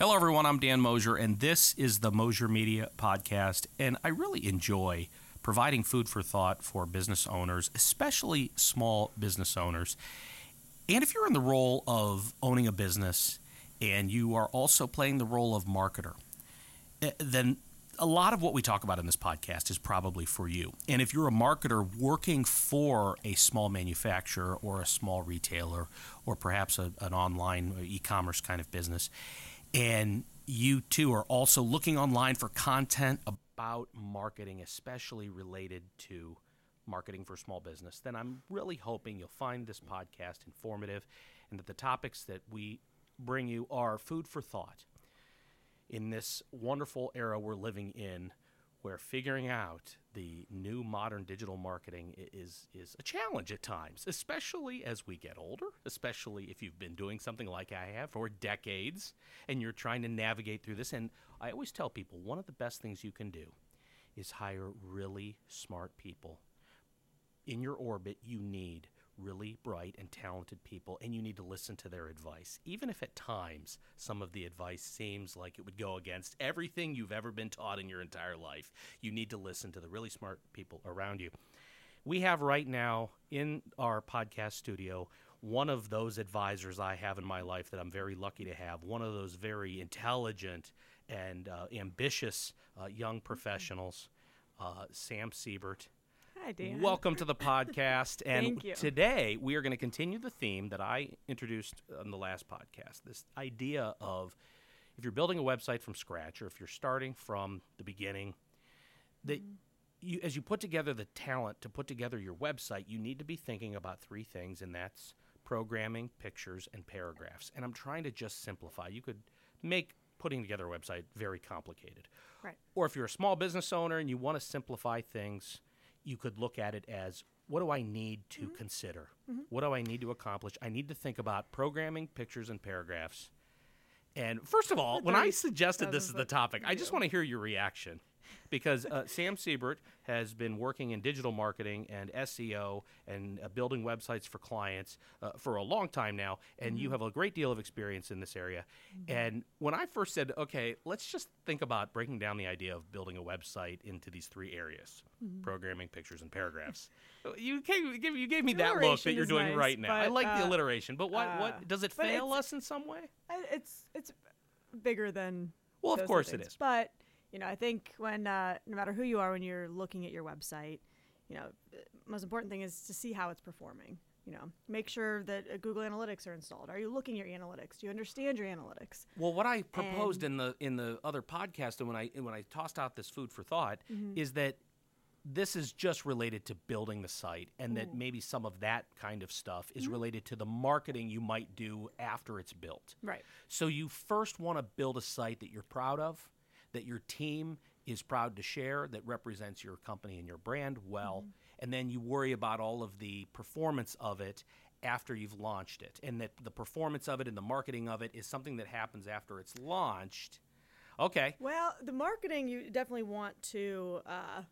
Hello, everyone. I'm Dan Mosier, and this is the Mosier Media Podcast. And I really enjoy providing food for thought for business owners, especially small business owners. And if you're in the role of owning a business and you are also playing the role of marketer, eh, then a lot of what we talk about in this podcast is probably for you. And if you're a marketer working for a small manufacturer or a small retailer or perhaps a, an online e commerce kind of business, and you too are also looking online for content about marketing, especially related to marketing for small business, then I'm really hoping you'll find this podcast informative and that the topics that we bring you are food for thought in this wonderful era we're living in where figuring out the new modern digital marketing is is a challenge at times, especially as we get older, especially if you've been doing something like I have for decades and you're trying to navigate through this. And I always tell people one of the best things you can do is hire really smart people. In your orbit, you need really bright and talented people, and you need to listen to their advice. Even if at times some of the advice seems like it would go against everything you've ever been taught in your entire life, you need to listen to the really smart people around you. We have right now in our podcast studio one of those advisors I have in my life that I'm very lucky to have, one of those very intelligent and uh, ambitious uh, young professionals, uh, Sam Siebert. Hi, Dan. Welcome to the podcast. and Thank you. today we are going to continue the theme that I introduced on the last podcast this idea of if you're building a website from scratch or if you're starting from the beginning, that Mm-hmm. you, as you put together the talent to put together your website, you need to be thinking about three things, and that's programming, pictures, and paragraphs. And I'm trying to just simplify. You could make putting together a website very complicated. Right. Or if you're a small business owner and you want to simplify things, you could look at it as what do I need to Mm-hmm. consider? What do I need to accomplish? I need to think about programming, pictures, and paragraphs. And first of all, when I suggested this is the topic, I just want to hear your reaction. Because uh, Sam Siebert has been working in digital marketing and SEO and uh, building websites for clients uh, for a long time now, and Mm-hmm. you have a great deal of experience in this area. And when I first said, okay, let's just think about breaking down the idea of building a website into these three areas Mm-hmm. programming, pictures, and paragraphs. you, gave, you gave- me that look that you're doing nice, right now. I but, like the uh, alliteration, but what, uh, what does it fail us in some way? I, it's it's bigger than. Well, of course it is. But you know, I think when uh, no matter who you are, when you're looking at your website, you know, the most important thing is to see how it's performing. You know, make sure that uh, Google Analytics are installed. Are you looking at your analytics? Do you understand your analytics? Well, what I proposed in the in the other podcast, and when I when I tossed out this food for thought, Mm-hmm. is that this is just related to building the site, and that maybe some of that kind of stuff Mm-hmm. is related to the marketing you might do after it's built. Right. So you first want to build a site that you're proud of, that your team is proud to share, that represents your company and your brand well, and then you worry about all of the performance of it after you've launched it, and that the performance of it and the marketing of it is something that happens after it's launched. Okay. Well, the marketing you definitely want to uh,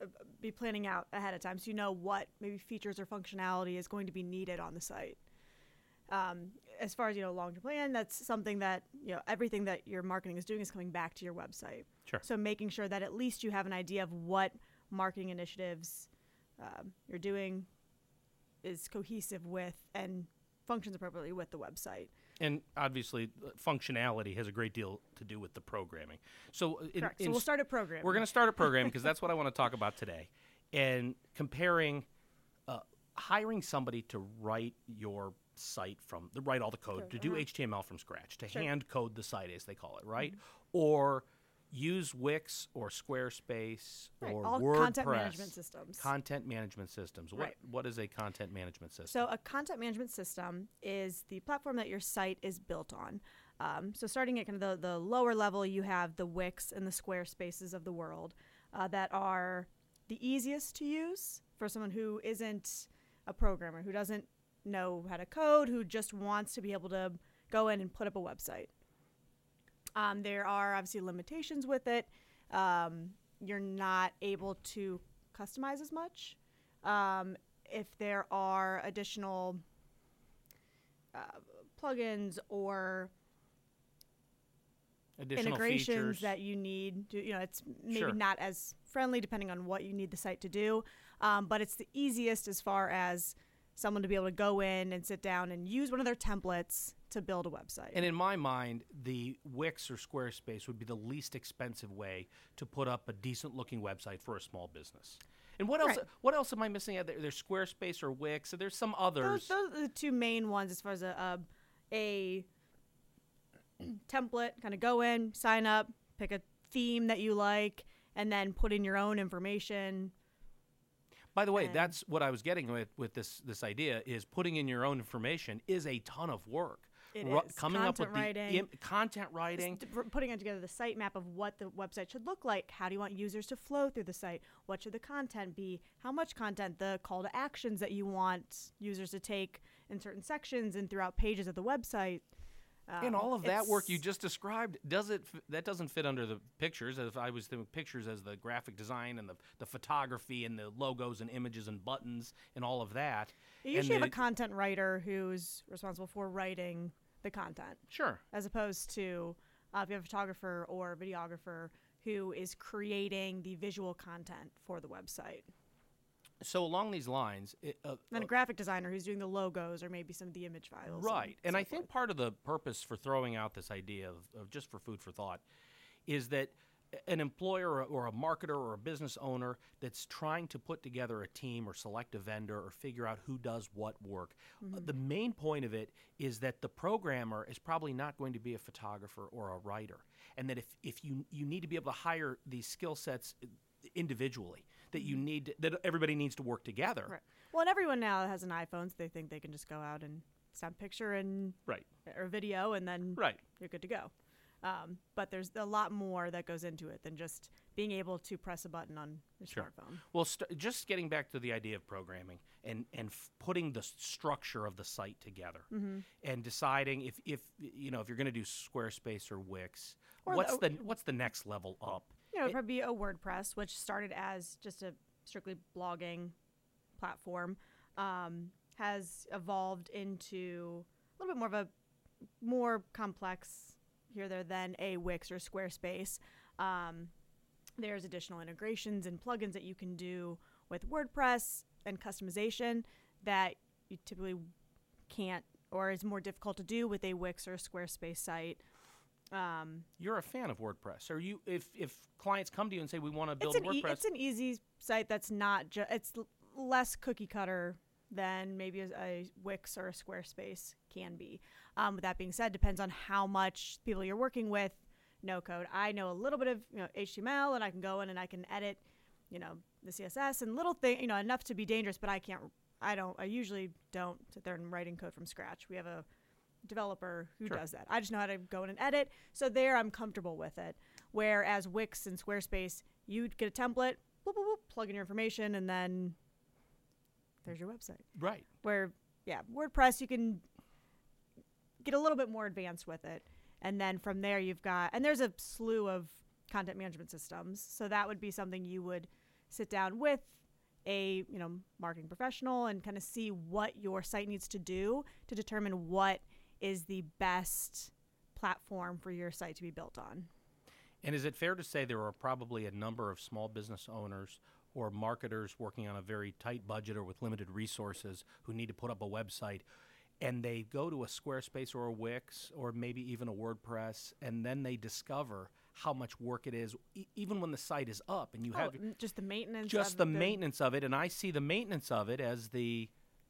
uh, be planning out ahead of time, so you know what maybe features or functionality is going to be needed on the site. Um, as far as you know, long-term plan, that's something that you know everything that your marketing is doing is coming back to your website. Sure. So making sure that at least you have an idea of what marketing initiatives um, you're doing is cohesive with and functions appropriately with the website. And obviously, uh, functionality has a great deal to do with the programming. So, uh, in, Correct. So in we'll start at programming. We're going to start a program because that's what I want to talk about today, and comparing, uh, hiring somebody to write your site from, to write all the code, to do HTML from scratch, to Sure. hand code the site as they call it, right? Or use Wix or Squarespace Right, or all WordPress. content management systems. Content management systems. What Right. what is a content management system? So, a content management system is the platform that your site is built on. Um, so, starting at kind of the, the lower level, you have the Wix and the Squarespaces of the world uh, that are the easiest to use for someone who isn't a programmer, who doesn't know how to code, who just wants to be able to go in and put up a website. Um, there are obviously limitations with it. Um, you're not able to customize as much. Um, if there are additional uh, plugins or Additional integrations features. that you need. To, you know, it's maybe Sure. not as friendly depending on what you need the site to do, um, but it's the easiest as far as someone to be able to go in and sit down and use one of their templates to build a website. And in my mind, the Wix or Squarespace would be the least expensive way to put up a decent looking website for a small business. And what else? Right. What else am I missing? out there? There's Squarespace or Wix. There's some others. those, those are the two main ones as far as a, a, a template kind of go in sign up pick a theme that you like and then put in your own information By the way, and- that's what I was getting with with this this idea is putting in your own information is a ton of work. It Ru- is. coming up with Content the writing. im- content writing. Putting together the site map of what the website should look like how do you want users to flow through the site what should the content be how much content the call to actions that you want users to take in certain sections and throughout pages of the website and Um, all of that work you just described does it f- that doesn't fit under the pictures if i was thinking pictures as the graphic design and the, the photography and the logos and images and buttons and all of that. You and usually have a content writer who's responsible for writing the content. Sure. As opposed to uh, if you have a photographer or a videographer who is creating the visual content for the website. So along these lines it, uh, then a graphic designer who's doing the logos or maybe some of the image files. Right. And so I think part of the purpose for throwing out this idea of, of just for food for thought is that an employer or, a marketer or a business owner that's trying to put together a team or select a vendor or figure out who does what work, uh, the main point of it is that the programmer is probably not going to be a photographer or a writer. And that if, if you, you need to be able to hire these skill sets individually, that you need to, that everybody needs to work together. Right. Well, and everyone now has an iPhone, so they think they can just go out and snap a picture and Right. or video, and then Right. you're good to go. Um, but there's a lot more that goes into it than just being able to press a button on your Sure. smartphone. Well, st- just getting back to the idea of programming and and f- putting the structure of the site together, Mm-hmm. and deciding if if you know if you're going to do Squarespace or Wix, Or what's the- the, what's the next level up? It- probably a WordPress, which started as just a strictly blogging platform, um, has evolved into a little bit more of a more complex here there than a Wix or Squarespace. Um, there's additional integrations and plugins that you can do with WordPress and customization that you typically can't or is more difficult to do with a Wix or Squarespace site. Um, You're a fan of WordPress. Are you if if clients come to you and say we want to build it's an e- WordPress? it's an easy site that's not just it's l- less cookie cutter than maybe a, a Wix or a Squarespace can be. Um, with that being said, depends on how much people you're working with. No code. I know a little bit of you know, HTML, and I can go in and I can edit, you know, the CSS and little thing, you know, enough to be dangerous. But I can't. I don't. I usually don't sit there and writing code from scratch. We have a developer who Sure. does that. I just know how to go in and edit. So there, I'm comfortable with it. Whereas Wix and Squarespace, you get a template, boop, boop, boop, plug in your information, and then there's your website. right. Where, yeah, WordPress, you can get a little bit more advanced with it. And then from there, you've got, and there's a slew of content management systems. So that would be something you would sit down with a you know marketing professional and kind of see what your site needs to do to determine what is the best platform for your site to be built on. And is it fair to say there are probably a number of small business owners or marketers working on a very tight budget or with limited resources who need to put up a website and they go to a Squarespace or a Wix or maybe even a WordPress and then they discover how much work it is e- even when the site is up and you Oh, have mm, just the maintenance. just of the maintenance of it and I see the maintenance of it as the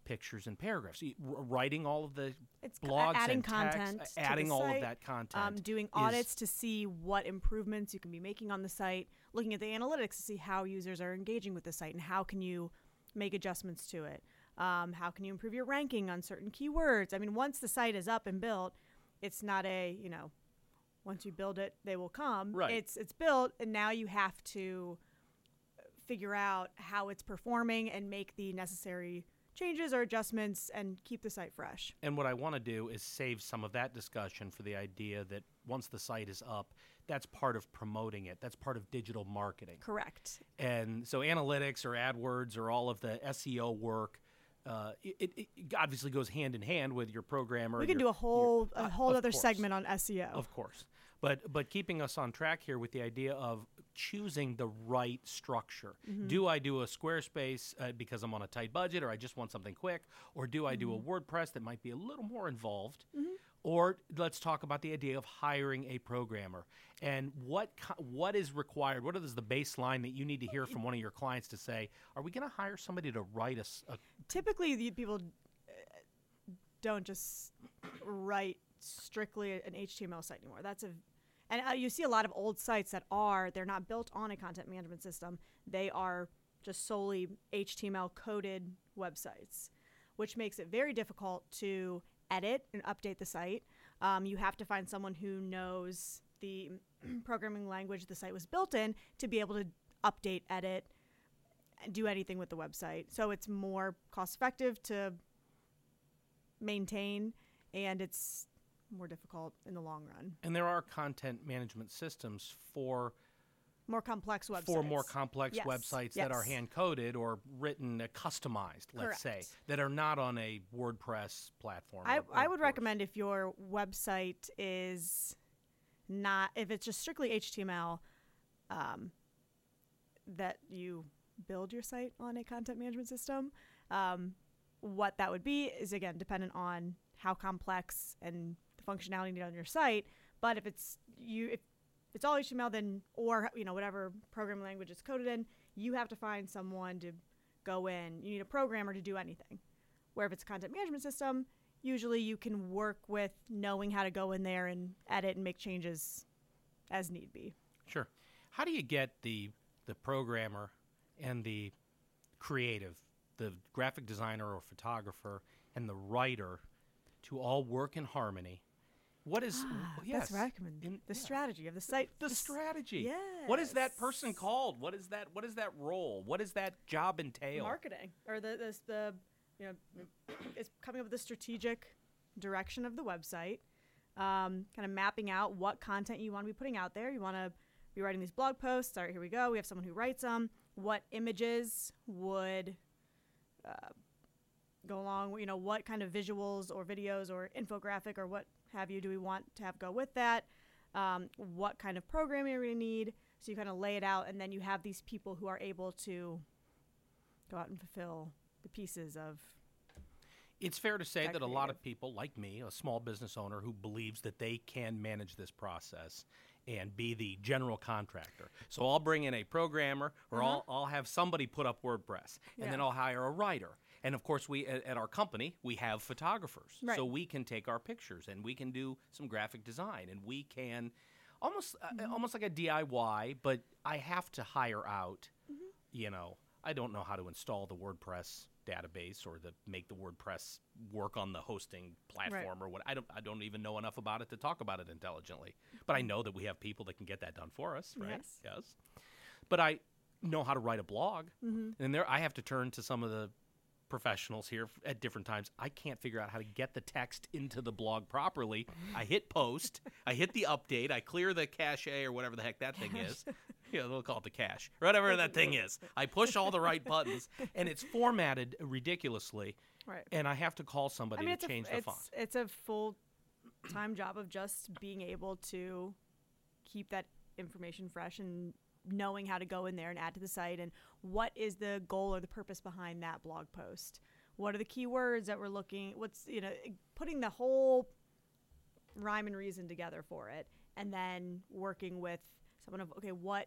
pictures and paragraphs writing all of the It's blogs adding text, content adding all of that content um, doing is- audits to see what improvements you can be making on the site, looking at the analytics to see how users are engaging with the site and how can you make adjustments to it. Um, how can you improve your ranking on certain keywords? I mean, once the site is up and built, it's not a you know, once you build it, they will come. Right. It's it's built, and now you have to figure out how it's performing and make the necessary changes or adjustments and keep the site fresh. And what I want to do is save some of that discussion for the idea that once the site is up, that's part of promoting it. That's part of digital marketing. Correct. And so analytics or AdWords or all of the SEO work uh, it, it, obviously goes hand in hand with your programmer. We can your- do a your- whole uh, a whole other course. segment on SEO. Of course. But but keeping us on track here with the idea of choosing the right structure. Mm-hmm. Do I do a Squarespace uh, because I'm on a tight budget or I just want something quick or do I do a Mm-hmm. WordPress that might be a little more involved? Or let's talk about the idea of hiring a programmer and what what is required. What is the baseline that you need to hear from one of your clients to say, are we going to hire somebody to write us a Typically, the people uh, don't just write strictly an HTML site anymore. That's a and uh, you see a lot of old sites that are they're not built on a content management system. They are just solely HTML coded websites, which makes it very difficult to edit and update the site. Um, you have to find someone who knows the programming language the site was built in to be able to update, edit, do anything with the website. So it's more cost effective to maintain and it's more difficult in the long run. and there are content management systems for More complex websites. for more complex Yes, websites that are hand coded or written uh, customized, let's say, that are not on a WordPress platform. I, or- I would course. recommend if your website is not if it's just strictly HTML, um, that you build your site on a content management system. Um, what that would be is again dependent on how complex and functionality on your site. But if it's you if it's all HTML, then or you know whatever programming language it's coded in, you have to find someone to go in. You need a programmer to do anything. Where if it's a content management system, usually you can work with knowing how to go in there and edit and make changes as need be. Sure. How do you get the the programmer and the creative, the graphic designer or photographer and the writer to all work in harmony? What is yes, That's recommend in- the yeah. strategy of the site. the s- strategy. What is that person called? What is that what is that role? What does that job entail? marketing or the the, the you know it's coming up with the strategic direction of the website um, kind of mapping out what content you want to be putting out there you want to be writing these blog posts all right here we go we have someone who writes them what images would uh, go along you know what kind of visuals or videos or infographic or what have you do we want to have go with that um, what kind of programming are we going to need so you kind of lay it out and then you have these people who are able to go out and fulfill the pieces of It's fair to say that that a lot of people, like me, a small business owner who believes that they can manage this process and be the general contractor. So I'll bring in a programmer or I'll, I'll have somebody put up WordPress and then Uh-huh. I'll hire a writer. And of course, we at, at our company we have photographers, Right. so we can take our pictures and we can do some graphic design and we can almost uh, Mm-hmm. almost like a DIY. But I have to hire out. Mm-hmm. You know, I don't know how to install the WordPress database or the make the WordPress work on the hosting platform or what. I don't I don't even know enough about it to talk about it intelligently. But I know that we have people that can get that done for us, right? Yes. Yes. But I know how to write a blog, and there I have to turn to some of the professionals here at different times. I can't figure out how to get the text into the blog properly. I hit post, I hit the update, I clear the cache or whatever the heck that thing is. Yeah, they'll call it the cache, whatever that thing is. I push all the right buttons, and it's formatted ridiculously, right and I have to call somebody I mean, to it's a, change the it's, font. it's a full time job of just being able to keep that information fresh and knowing how to go in there and add to the site and what is the goal or the purpose behind that blog post. What are the keywords that we're looking? What's you know putting the whole rhyme and reason together for it, and then working with someone of okay, what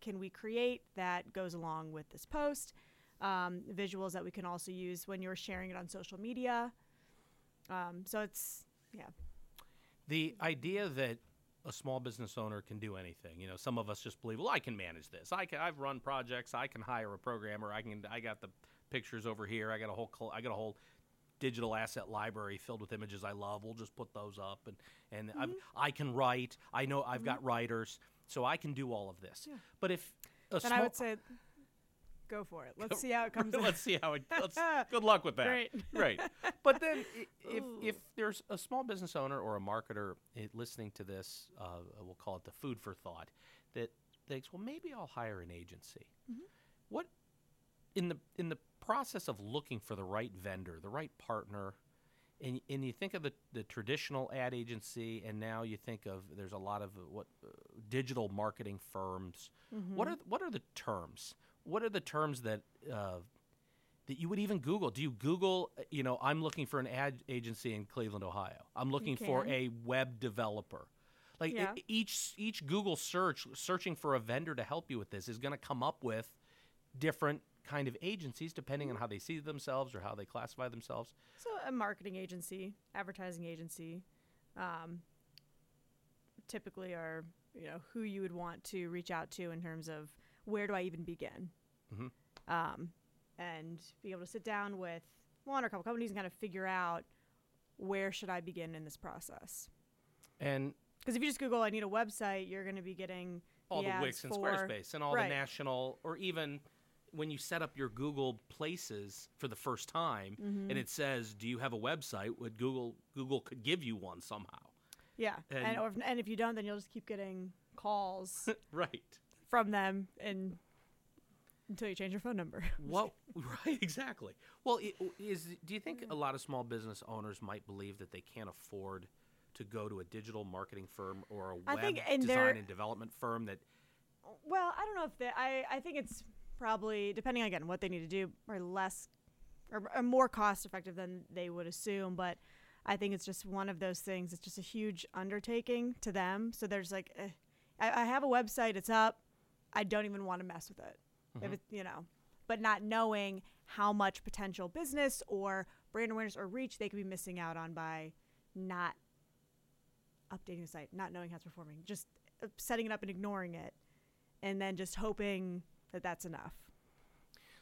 can we create that goes along with this post? Um, visuals that we can also use when you're sharing it on social media. Um, so it's yeah, The idea that a small business owner can do anything. You know, some of us just believe, well, I can manage this. I can. I've run projects. I can hire a programmer. I can. I got the pictures over here. I got a whole. I got a whole digital asset library filled with images I love. We'll just put those up, and and I've, mm-hmm. I can write. I know I've mm-hmm. got writers, so I can do all of this. Yeah. But if a then small, I would say go for it. Let's see how it comes. out. let's see how it. Let's, good luck with that. Great. Right. But then, if if there's a small business owner or a marketer eh, listening to this, uh, we'll call it the food for thought, that thinks, well, maybe I'll hire an agency. Mm-hmm. What in the in the process of looking for the right vendor, the right partner, and, and you think of the, the traditional ad agency, and now you think of there's a lot of uh, what uh, digital marketing firms. What are what are the terms? What are the terms that uh, that you would even Google? Do you Google? You know, I'm looking for an ad agency in Cleveland, Ohio. I'm looking for a web developer. Like Yeah. e- each each Google search, searching for a vendor to help you with this, is going to come up with different kind of agencies depending on how they see themselves or how they classify themselves. So a marketing agency, advertising agency, um, typically are you know who you would want to reach out to in terms of where do I even begin, Mhm. um, and be able to sit down with one or a couple companies and kind of figure out where should I begin in this process. And Because if you just Google I need a website, you're going to be getting all the ads Wix and Squarespace and all right. the national, or even when you set up your Google Places for the first time, Mm-hmm. and it says, "Do you have a website?" Would Google Google could give you one somehow, Yeah, and And- or if, and if you don't, then you'll just keep getting calls right? From them and until you change your phone number. What? Right, exactly. Well, is do you think a lot of small business owners might believe that they can't afford to go to a digital marketing firm or a web think in design and development firm that Well, I don't know if they. I I think it's probably depending again what they need to do, or less, or, or more cost effective than they would assume. But I think it's just one of those things. It's just a huge undertaking to them. So there's like, eh, I, I have a website. It's up. I don't even want to mess with it. If it, you know, but not knowing how much potential business or brand awareness or reach they could be missing out on by not updating the site, not knowing how it's performing, just uh, setting it up and ignoring it, and then just hoping that that's enough.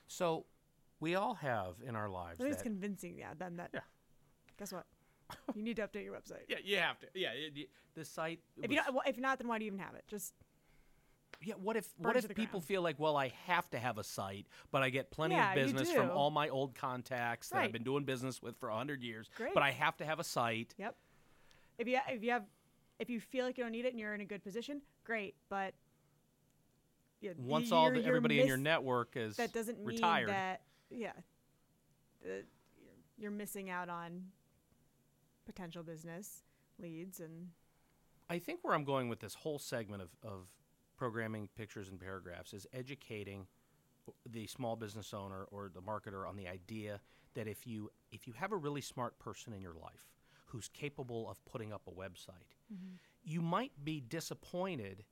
so we all have in our lives it's convincing, yeah, them that. Yeah. Guess what? you need to update your website. yeah you have to yeah it, it- the site If you don't, well, if not, then why do you even have it? Just Yeah, what if what if people ground. feel like, well, I have to have a site, but I get plenty Yeah, of business from all my old contacts that I've been doing business with for hundred years, Great. but I have to have a site. yep. If you if you have if you feel like you don't need it and you're in a good position, great. But yeah, Once all the, everybody in your network is that doesn't retired, mean that yeah, that you're, you're missing out on potential business leads and I think where I'm going with this whole segment of, of programming pictures and paragraphs is educating the small business owner or the marketer on the idea that if you if you have a really smart person in your life who's capable of putting up a website, mm-hmm. you might be disappointed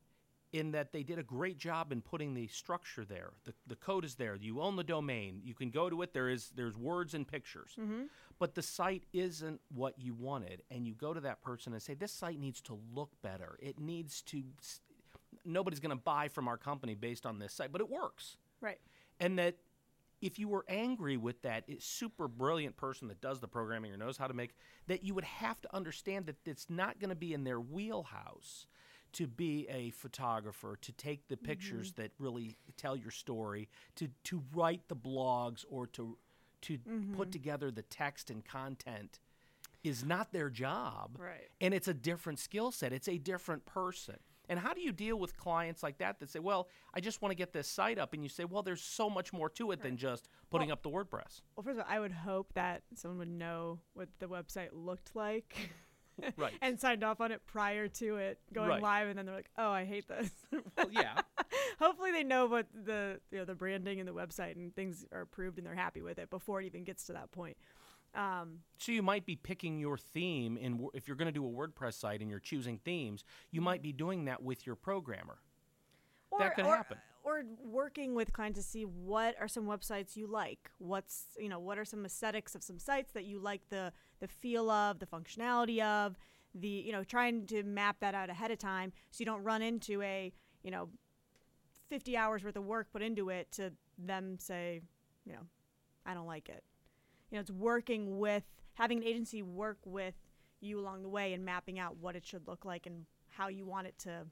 in that they did a great job in putting the structure there. The, the code is there. You own the domain. You can go to it. There is there's words and pictures. Mm-hmm. But the site isn't what you wanted and you go to that person and say this site needs to look better. It needs to nobody's going to buy from our company based on this site, but it works. right. And that if you were angry with that super brilliant person that does the programming or knows how to make that you would have to understand that it's not going to be in their wheelhouse to be a photographer to take the mm-hmm. pictures that really tell your story to to write the blogs or to to put mm-hmm. together the text and content is not their job Right. and it's a different skill set it's a different person and how do you deal with clients like that that say well i just want to get this site up and you say well there's so much more to it than just putting up the wordpress Well, first of all, I would hope that someone would know what the website looked like. Right. and signed off on it prior to it going Right. live, and then they're like, "Oh, I hate this." well yeah Hopefully, they know what the you know the branding and the website and things are approved, and they're happy with it before it even gets to that point. Um, so you might be picking your theme in if you're going to do a wordpress site and you're choosing themes you might be doing that with your programmer or, That could or- happen. Or working with clients to see what are some websites you like. What's you know what are some aesthetics of some sites that you like the the feel of, the functionality of, the you know trying to map that out ahead of time so you don't run into a you know 50 hours worth of work put into it to them say you know I don't like it. You know it's working with having an agency work with you along the way and mapping out what it should look like and how you want it to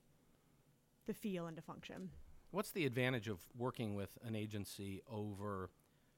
to feel and to function. What's the advantage of working with an agency over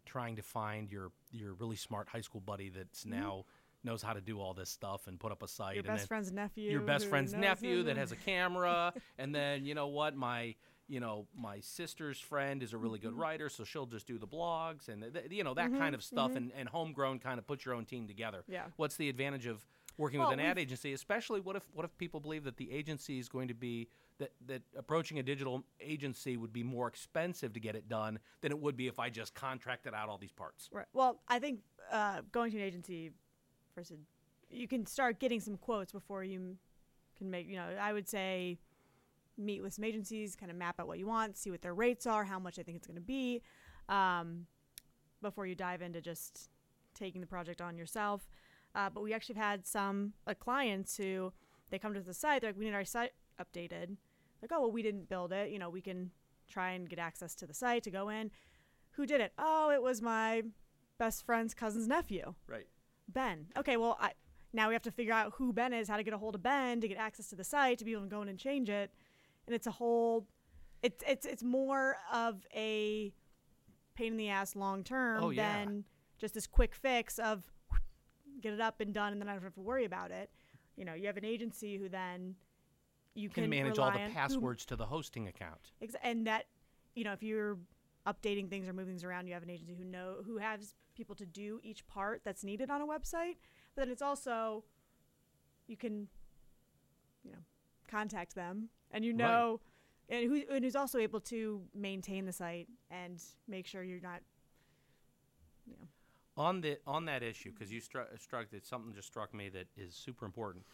trying to find your your really smart high school buddy that's now knows how to do all this stuff and put up a site Mm-hmm. Your and best friend's nephew. your best friend's nephew him that has a camera and then you know what my you know, my sister's friend is a really Mm-hmm. good writer, so she'll just do the blogs and th- you know that Mm-hmm. kind of stuff, and, and homegrown kind of put your own team together. Yeah. What's the advantage of working Well, with an ad agency, especially what if what if people believe that the agency is going to be that that approaching a digital agency would be more expensive to get it done than it would be if I just contracted out all these parts. Right. Well, I think uh, going to an agency versus you can start getting some quotes before you can make. You know, I would say meet with some agencies, kind of map out what you want, see what their rates are, how much I think it's going to be, um, before you dive into just taking the project on yourself. Uh, but we actually have had some uh, clients who they come to the site, they're like, we need our site updated. Like, oh, well, we didn't build it. You know, we can try and get access to the site to go in. Who did it? Oh, it was my best friend's cousin's nephew, Right. Ben. Okay, well, I, now we have to figure out who Ben is, how to get a hold of Ben to get access to the site to be able to go in and change it, and it's a whole. It's it's it's more of a pain in the ass long term Oh, yeah. than just this quick fix of get it up and done, and then I don't have to worry about it. You know, you have an agency who then you Can can, manage all the on- who passwords to the hosting account. And that you know if you're updating things or moving things around you have an agency who know who has people to do each part that's needed on a website but then it's also you can you know contact them and you Right. know and who and who's also able to maintain the site and make sure you're not you know. On the on that issue because you struck struck that something just struck me that is super important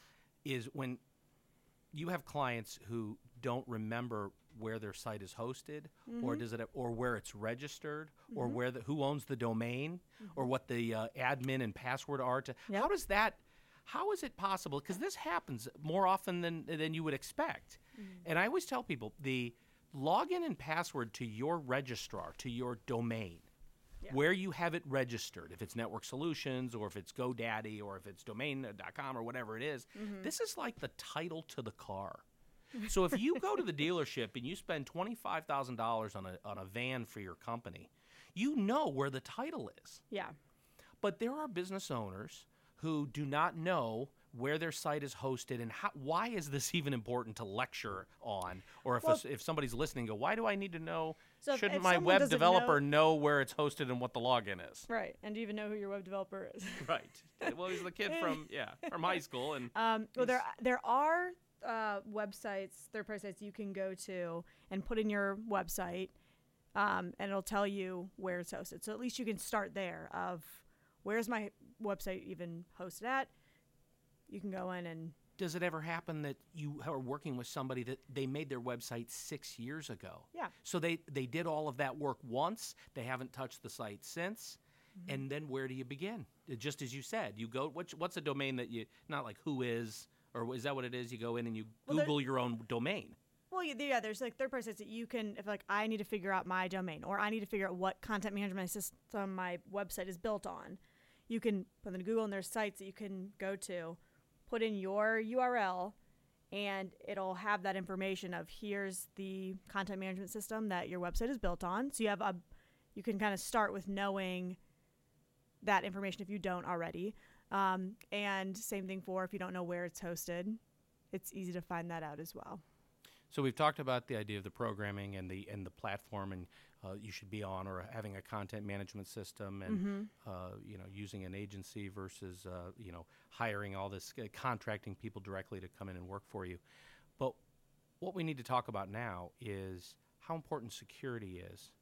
is when you have clients who don't remember where their site is hosted or mm-hmm. does it or where it's registered or mm-hmm. where the who owns the domain mm-hmm. or what the uh, admin and password are to how does that how is it possible? Because this happens more often than than you would expect Mm. and i always tell people the login and password to your registrar to your domain Yeah. where you have it registered, if it's Network Solutions or if it's GoDaddy or if it's domain.com or whatever it is, mm-hmm. this is like the title to the car. So if you go to the dealership and you spend $25,000 on a, on a van for your company, you know where the title is. yeah But there are business owners who do not know where their site is hosted and how, why is this even important to lecture on? Or if, Well- s if somebody's listening, go, why do I need to know? So shouldn't if my web developer know where it's hosted and what the login is? right and do you even know who your web developer is Right. Well, he's the kid from yeah from high school, and Um, well, there there are uh, websites, third party sites you can go to and put in your website, um, and it'll tell you where it's hosted. So at least you can start there. Of where's my website even hosted at? You can go in and does it ever happen that you are working with somebody that they made their website six years ago? yeah, So they they did all of that work once. They haven't touched the site since. Mm-hmm. And then where do you begin? Just as you said, you go. What's what's a domain that you not like WHOIS or is that what it is? You go in and you Well, Google your own domain. Well, yeah, yeah, there's like third party sites that you can, if like I need to figure out my domain or I need to figure out what content management system my website is built on, you can put them in Google and there's sites that you can go to, put in your URL, and it'll have that information of here's the content management system that your website is built on. So you have a, you can kind of start with knowing that information if you don't already. Um, and same thing for if you don't know where it's hosted, it's easy to find that out as well. So we've talked about the idea of the programming and the and the platform, and uh, you should be on or having a content management system, and uh, you know using an agency versus uh, you know hiring all this uh, contracting people directly to come in and work for you. But what we need to talk about now is how important security is.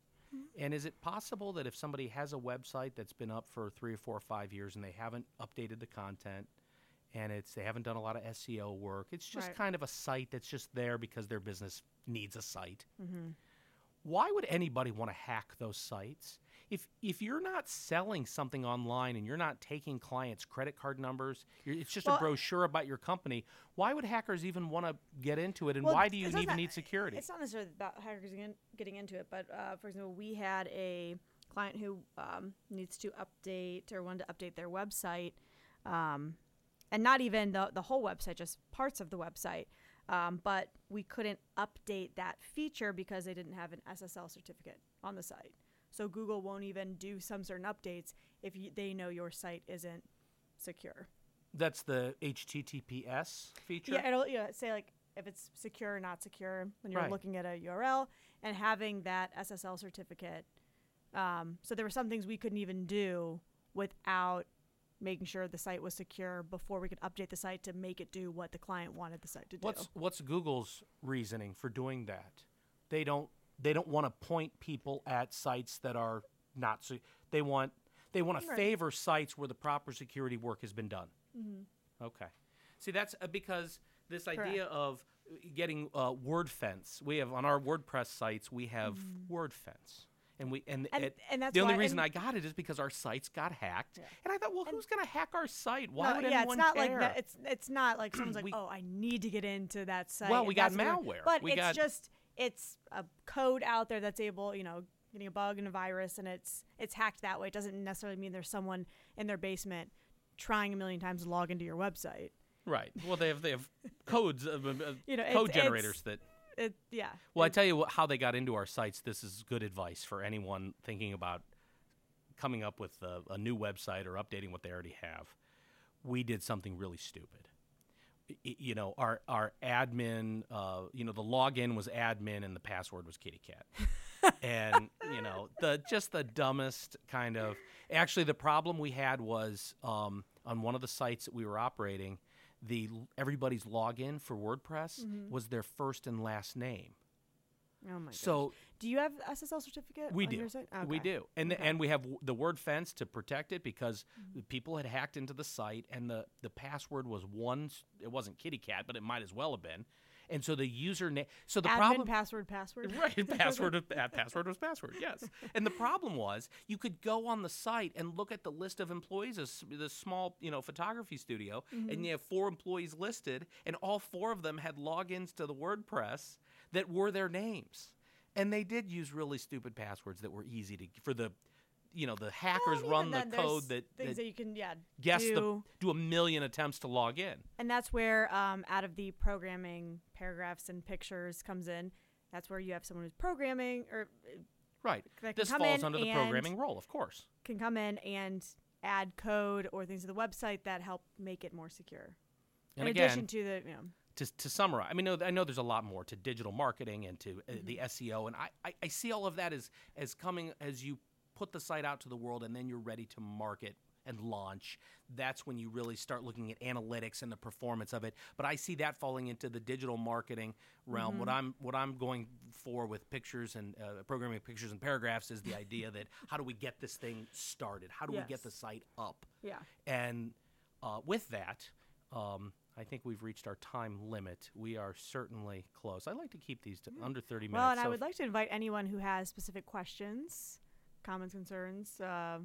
And is it possible that if somebody has a website that's been up for three or four or five years and they haven't updated the content, and it's they haven't done a lot of SEO work, it's just Right. kind of a site that's just there because their business needs a site. Why would anybody want to hack those sites? If if you're not selling something online and you're not taking clients' credit card numbers, you're, it's just Well- a brochure about your company. Why would hackers even want to get into it? And Well, why do you it's not even need security? It's not necessarily about hackers getting, getting into it, but uh, for example, we had a client who um, needs to update or wanted to update their website, um, and not even the the whole website, just parts of the website. Um, but we couldn't update that feature because they didn't have an SSL certificate on the site. So Google won't even do some certain updates if you, they know your site isn't secure. That's the HTTPS feature. Yeah, it'll you know, say like if it's secure or not secure when you're Right. looking at a URL, and having that SSL certificate. Um, so there were some things we couldn't even do without making sure the site was secure before we could update the site to make it do what the client wanted the site to do. What's what's Google's reasoning for doing that? They don't they don't want to point people at sites that are not so they want they want to Right. favor sites where the proper security work has been done. Mm-hmm. Okay. See that's uh, because this idea of uh, getting uh, Wordfence. We have on our WordPress sites we have Wordfence. And we and. And- it- and that's the only why- reason and- I got it is because our sites got hacked, Yeah. and I thought, well, who's going to hack our site? Why No, would yeah, anyone it's not care? like that. It's it's not like someone's like, We- oh, I need to get into that site. Well, we got malware. but We it's got- just it's a code out there that's able, you know, getting a bug and a virus, and it's it's hacked that way. It doesn't necessarily mean there's someone in their basement trying a million times to log into your website. Right. Well, they have they have codes, uh, uh, You know, code it's- generators that. It yeah. Well, I tell you what, how they got into our sites. This is good advice for anyone thinking about coming up with a, a new website or updating what they already have. We did something really stupid. You know, our our admin, uh, you know, the login was admin and the password was kitty cat. and you know the just the dumbest kind of actually the problem we had was um, on one of the sites that we were operating the everybody's login for wordpress was their first and last name Oh my gosh. so do you have SSL certificate? we do site? we do and Okay. Mm-hmm. and we have w- the Wordfence to protect it because people had hacked into the site and the the password was one it wasn't kitty cat but it might as well have been and so the username so the Admin problem password password. Right, password of, uh, password was password. Yes, and the problem was you could go on the site and look at the list of employees. This this small you know photography studio, and you have four employees listed, and all four of them had logins to the WordPress that were their names, and they did use really stupid passwords that were easy to for the. You know the hackers Well, run the code that, things that that you can yeah guess do. the do a million attempts to log in. And that's where, um, out of the programming paragraphs and pictures comes in. That's where you have someone who's programming or uh, Right. This falls under the programming role, of course. can come in and add code or things to the website that help make it more secure. And in again, addition to the, you know, to, to summarize, I mean, I know there's a lot more to digital marketing and to uh, the SEO, and I, I, I see all of that as as coming as you put the site out to the world, and then you're ready to market and launch. That's when you really start looking at analytics and the performance of it. But I see that falling into the digital marketing realm. What I'm what I'm going for with pictures and uh, programming pictures and paragraphs is the idea that how do we get this thing started? How do we get the site up? yeah. And uh, with that, um, I think we've reached our time limit. We are certainly close. I like to keep these to under 30 minutes. Well, and I would like to invite anyone who has specific questions, comments, concerns, uh,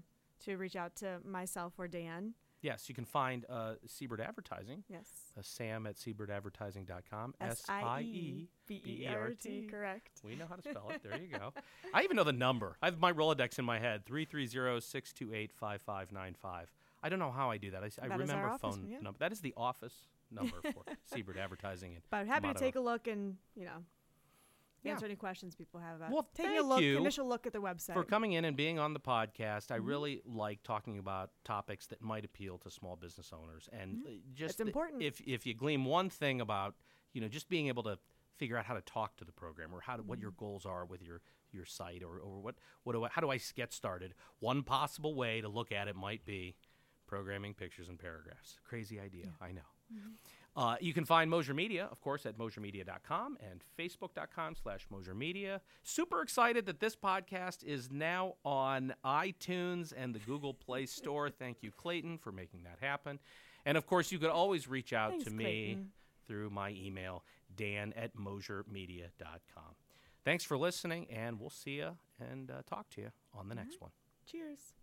to reach out to myself or Dan. yes, you can find uh, Siebert Advertising, Yes. uh, sam at siebertadvertising.com. S I E B E R T. Correct. We know how to spell it. There you go. I even know the number. I have my Rolodex in my head 330 628 5595. I don't know how I do that. I, I That our remember office, phone yeah. number. That is the office number for Siebert Advertising. And But I'm happy Motto. to take a look and you know Yeah. answer any questions people have about Well, taking a look, initial look at the website. for coming in and being on the podcast. Mm-hmm. I really like talking about topics that might appeal to small business owners, and uh, just Mm-hmm. It's important. If if you glean one thing about you know just being able to figure out how to talk to the program or how to, what your Mm-hmm. goals are with your your site or, or what what do I, how do I get started? One possible way to look at it might be programming pictures and paragraphs. Crazy idea, I know. Uh, you can find Mosier Media, of course, at mosiermedia.com and facebook.com slash Mosier Media. Super excited that this podcast is now on iTunes and the Google Play Store. Thank you, Clayton, for making that happen. And of course, you could always reach out Thanks, to me Clayton. through my email, dan at mosiermedia.com. Thanks for listening, and we'll see you and uh, talk to you on the next one. Cheers.